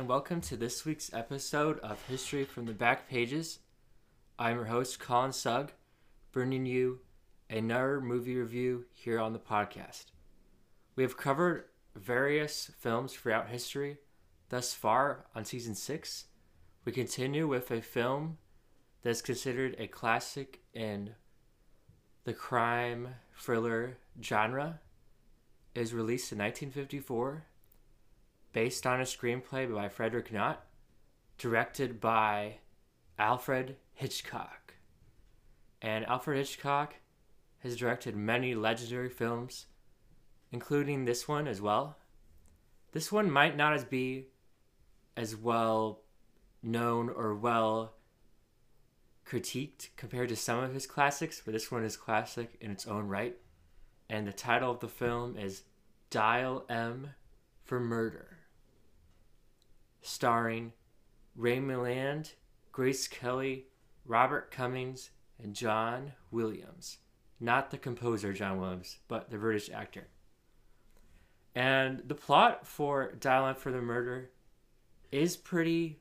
And welcome to this week's episode of History from the Back Pages. I'm your host, Collin Sugg, bringing you another movie review here on the podcast. We have covered various films throughout history thus far on season six. We continue with a film that's considered a classic in the crime thriller genre. It was released in 1954 based on a screenplay by Frederick Knott, directed by Alfred Hitchcock. And Alfred Hitchcock has directed many legendary films, including this one as well. This one might not as be as well known or well critiqued compared to some of his classics, but this one is classic in its own right. And the title of the film is Dial M for Murder starring Ray Milland, Grace Kelly, Robert Cummings, and John Williams. Not the composer John Williams, but the British actor. And the plot for Dial for the Murder is pretty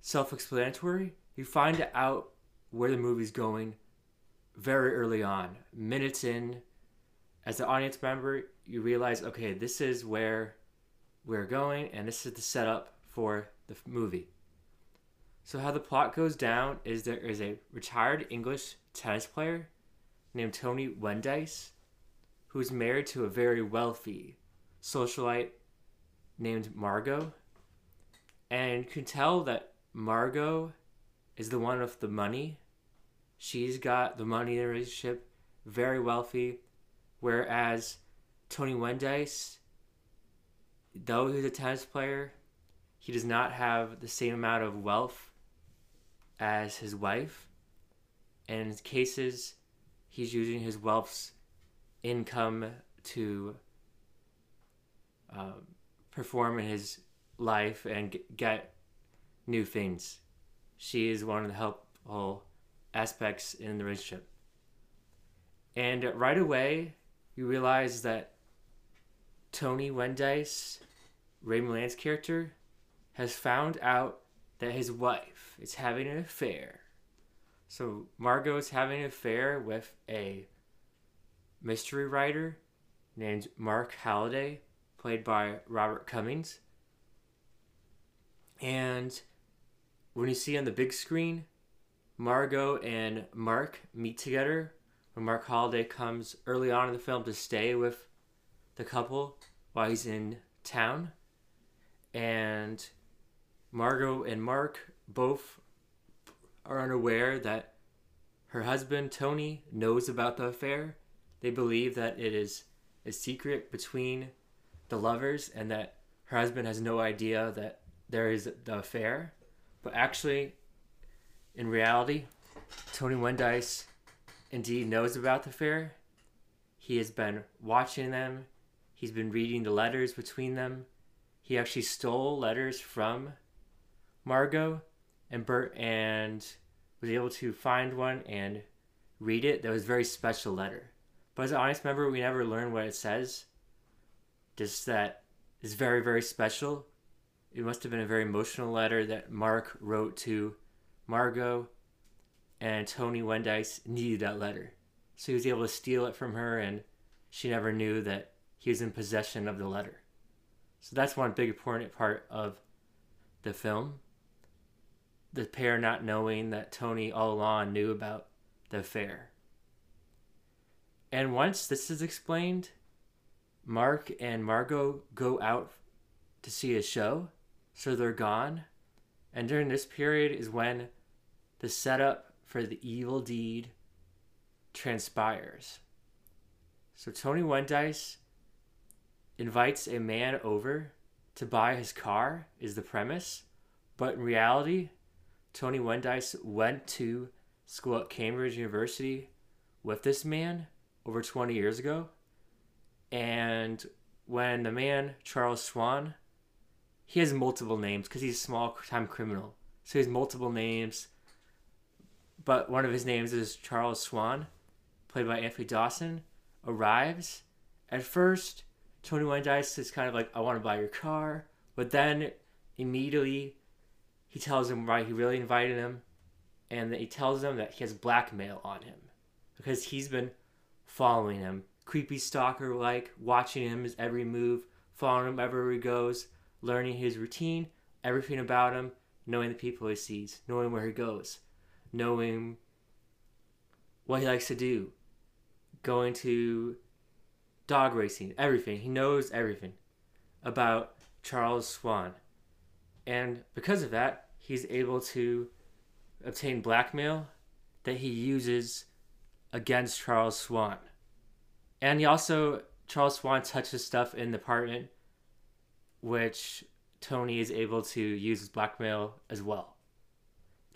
self explanatory. You find out where the movie's going very early on. Minutes in, as an audience member, you realize okay, this is where we're going, and this is the setup for the movie. So, how the plot goes down is there is a retired English tennis player named Tony Wendice who's married to a very wealthy socialite named Margot. And can tell that Margot is the one with the money. She's got the money in the relationship, very wealthy, whereas Tony Wendice though he's a tennis player, he does not have the same amount of wealth as his wife. And in cases, he's using his wealth's income to um, perform in his life and get new things. She is one of the helpful aspects in the relationship. And right away, you realize that Tony Wendice, Ray Milland's character, has found out that his wife is having an affair. So Margot is having an affair with a mystery writer named Mark Halliday, played by Robert Cummings. And when you see on the big screen, Margot and Mark meet together when Mark Halliday comes early on in the film to stay with the couple while he's in town. And Margot and Mark both are unaware that her husband, Tony, knows about the affair. They believe that it is a secret between the lovers and that her husband has no idea that there is the affair. But actually, in reality, Tony Wendice indeed knows about the affair. He has been watching them He's been reading the letters between them. He actually stole letters from Margot and Bert and was able to find one and read it. That was a very special letter. But as an audience member, we never learn what it says. Just that is very, very special. It must have been a very emotional letter that Mark wrote to Margot, and Tony Wendice needed that letter. So he was able to steal it from her, and she never knew that he was in possession of the letter. So that's one big important part of the film. The pair not knowing that Tony all along knew about the affair. And once this is explained, Mark and Margot go out to see a show, so they're gone. And during this period is when the setup for the evil deed transpires. So Tony Wendice invites a man over to buy his car is the premise, but in reality, Tony Wendice went to school at Cambridge University with this man over 20 years ago. And when the man, Charles Swan, he has multiple names because he's a small time criminal. So he has multiple names. But one of his names is Charles Swan, played by Anthony Dawson, arrives. At first, Tony Wendice is kind of like, I want to buy your car. But then immediately he tells him why he really invited him and he tells him that he has blackmail on him because he's been following him, creepy stalker like, watching him his every move, following him everywhere he goes, learning his routine, everything about him, knowing the people he sees, knowing where he goes, knowing what he likes to do, going to dog racing, everything. He knows everything about Charles Swan. And because of that, he's able to obtain blackmail that he uses against Charles Swan. And he also, Charles Swan touches stuff in the apartment, which Tony is able to use as blackmail as well.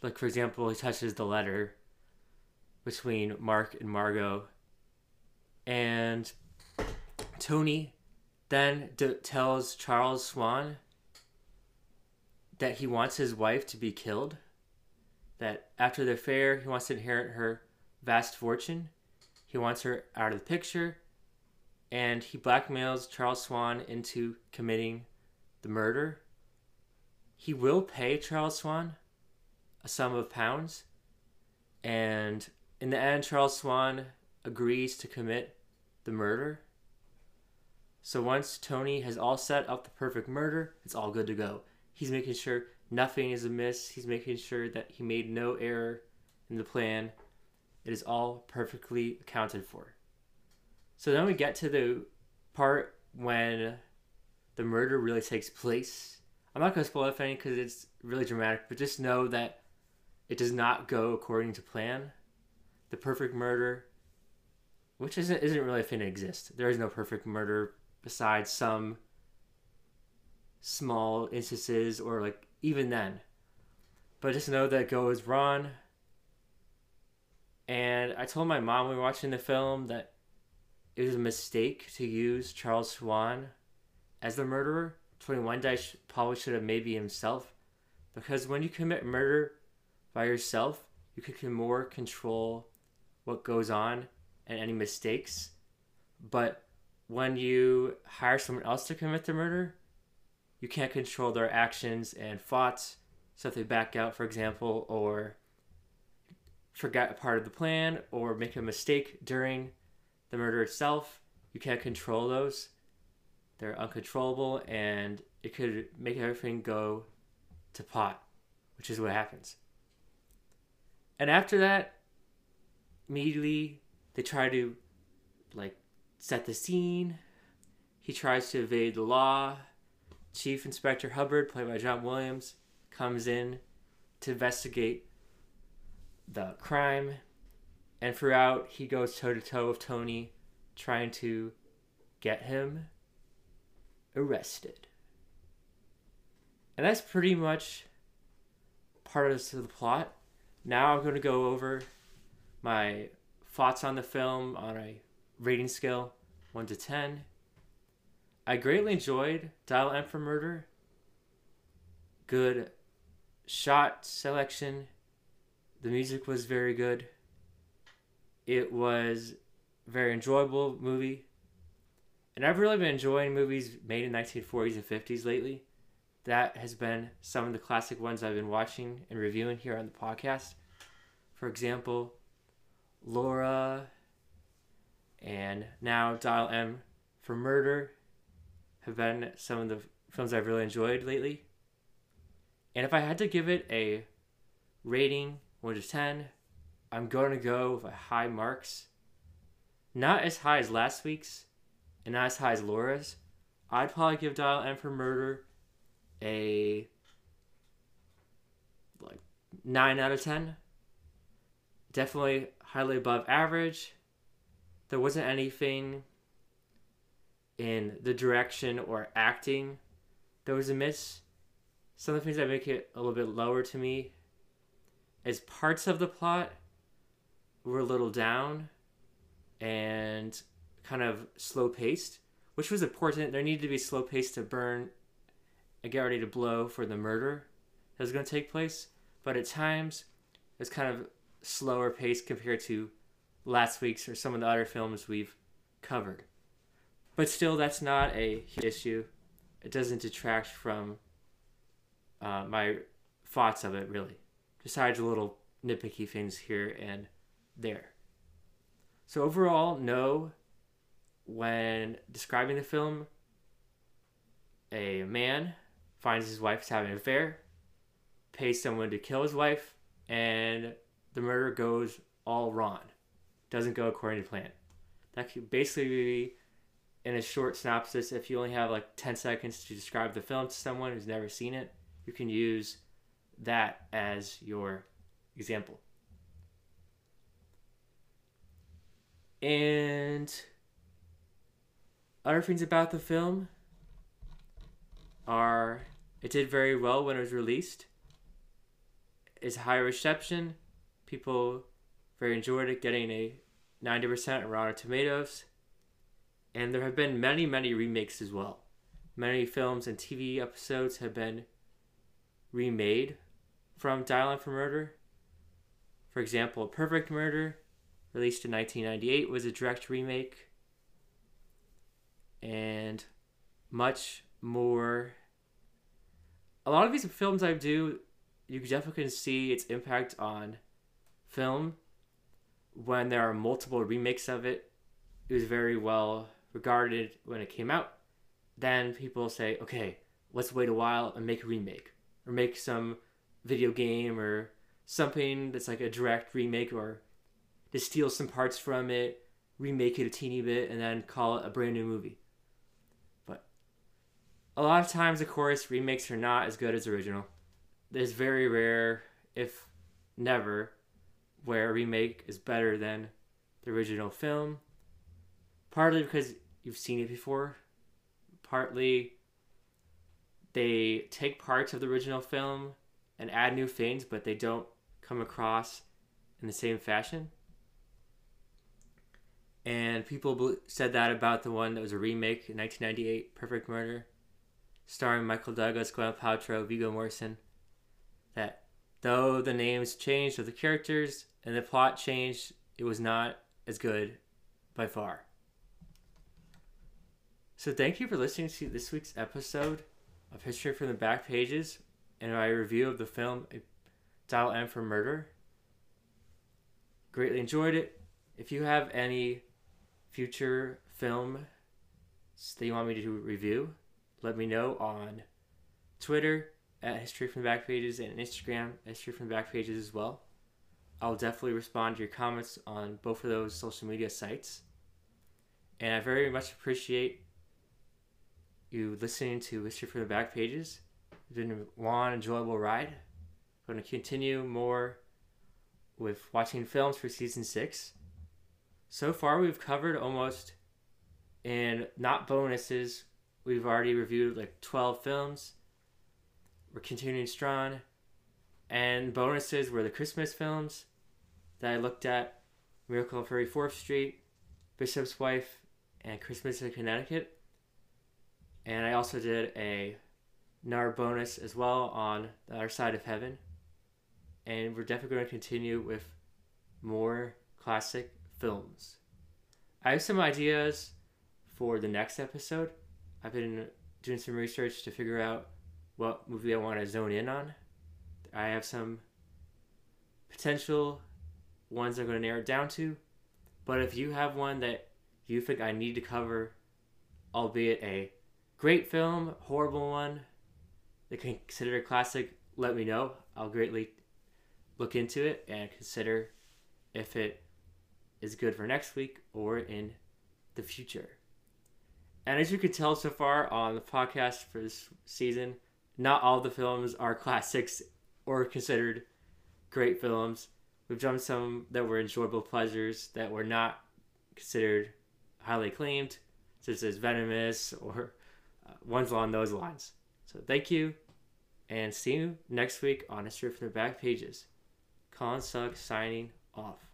Like, for example, he touches the letter between Mark and Margot. And Tony then d- tells Charles Swan that he wants his wife to be killed. That after the affair, he wants to inherit her vast fortune. He wants her out of the picture. And he blackmails Charles Swan into committing the murder. He will pay Charles Swan a sum of pounds. And in the end, Charles Swan agrees to commit the murder. So once Tony has all set up the perfect murder, it's all good to go. He's making sure nothing is amiss. He's making sure that he made no error in the plan. It is all perfectly accounted for. So then we get to the part when the murder really takes place. I'm not going to spoil anything because it's really dramatic, but just know that it does not go according to plan. The perfect murder, which isn't isn't really a thing that exists. There is no perfect murder besides some small instances or like even then. But just know that goes wrong. And I told my mom we were watching the film that it was a mistake to use Charles Swan as the murderer. 21 Dash probably should have maybe himself. Because when you commit murder by yourself, you can more control what goes on and any mistakes. But when you hire someone else to commit the murder, you can't control their actions and thoughts. So if they back out, for example, or forget a part of the plan or make a mistake during the murder itself, you can't control those. They're uncontrollable and it could make everything go to pot, which is what happens. And after that, immediately they try to like set the scene. He tries to evade the law. Chief Inspector Hubbard, played by John Williams, comes in to investigate the crime, and throughout he goes toe to toe with Tony, trying to get him arrested. And that's pretty much part of the plot. Now I'm going to go over my thoughts on the film on a rating scale 1 to 10. I greatly enjoyed Dial M for Murder. Good shot selection, the music was very good. It was very enjoyable movie. And I've really been enjoying movies made in 1940s and 50s lately. That has been some of the classic ones I've been watching and reviewing here on the podcast. For example, Laura and now Dial M for Murder have been some of the films I've really enjoyed lately. And if I had to give it a rating 1 to 10, I'm going to go with a high marks. Not as high as last week's, and not as high as Laura's. I'd probably give Dial M for Murder a like 9 out of 10. Definitely highly above average. There wasn't anything in the direction or acting that was amiss. Some of the things that make it a little bit lower to me as parts of the plot were a little down and kind of slow paced, which was important. There needed to be slow paced to burn and get ready to blow for the murder that was going to take place. But at times, it's kind of slower paced compared to last week's or some of the other films we've covered. But still, that's not a issue. it doesn't detract from uh, my thoughts of it really. Besides a little nitpicky things here and there. So overall, no. When describing the film, a man finds his wife is having an affair, pays someone to kill his wife, and the murder goes all wrong. Doesn't go according to plan. That could basically be in a short synopsis. If you only have like 10 seconds to describe the film to someone who's never seen it, you can use that as your example. And other things about the film are it did very well when it was released. It's high reception. People very enjoyed it, getting a 90% on Rotten Tomatoes. And there have been many, many remakes as well. Many films and TV episodes have been remade from Dial M for Murder. For example, Perfect Murder, released in 1998, was a direct remake. And much more. A lot of these films I do, you definitely can see its impact on film when there are multiple remakes of it. It was very well regarded when it came out. Then people say, okay, let's wait a while and make a remake or make some video game or something that's like a direct remake or to steal some parts from it, remake it a teeny bit, and then call it a brand new movie. But a lot of times, of course, remakes are not as good as original. There's very rare, if never, where a remake is better than the original film. Partly because you've seen it before, partly they take parts of the original film and add new things, but they don't come across in the same fashion. And people said that about the one that was a remake in 1998, Perfect Murder, starring Michael Douglas, Gwyneth Paltrow, Viggo Mortensen. That though the names changed of the characters and the plot changed, it was not as good by far. So thank you for listening to this week's episode of History from the Back Pages and my review of the film Dial M for Murder. Greatly enjoyed it. If you have any future film that you want me to review, let me know on Twitter at History from the Back Pages and Instagram History from the Back Pages as well. I'll definitely respond to your comments on both of those social media sites. And I very much appreciate you listening to History from the Back Pages. It's been a long, enjoyable ride. I'm going to continue more with watching films for season six. So far, we've covered almost, and not bonuses, we've already reviewed like 12 films. We're continuing strong. And bonuses were the Christmas films that I looked at Miracle on 34th Street, Bishop's Wife, and Christmas in Connecticut. And I also did a NAR bonus as well on the other side of heaven. And we're definitely going to continue with more classic films. I have some ideas for the next episode. I've been doing some research to figure out what movie I want to zone in on. I have some potential ones I'm going to narrow it down to. But if you have one that you think I need to cover, albeit a great film, horrible one, They can consider a classic, let me know. I'll greatly look into it and consider if it is good for next week or in the future. And as you can tell so far on the podcast for this season, not all the films are classics or considered great films. We've done some that were enjoyable pleasures that were not considered highly acclaimed, such as Venomous or uh, ones along those lines. So thank you, and see you next week on History from the Back Pages. Collin Sugg signing off.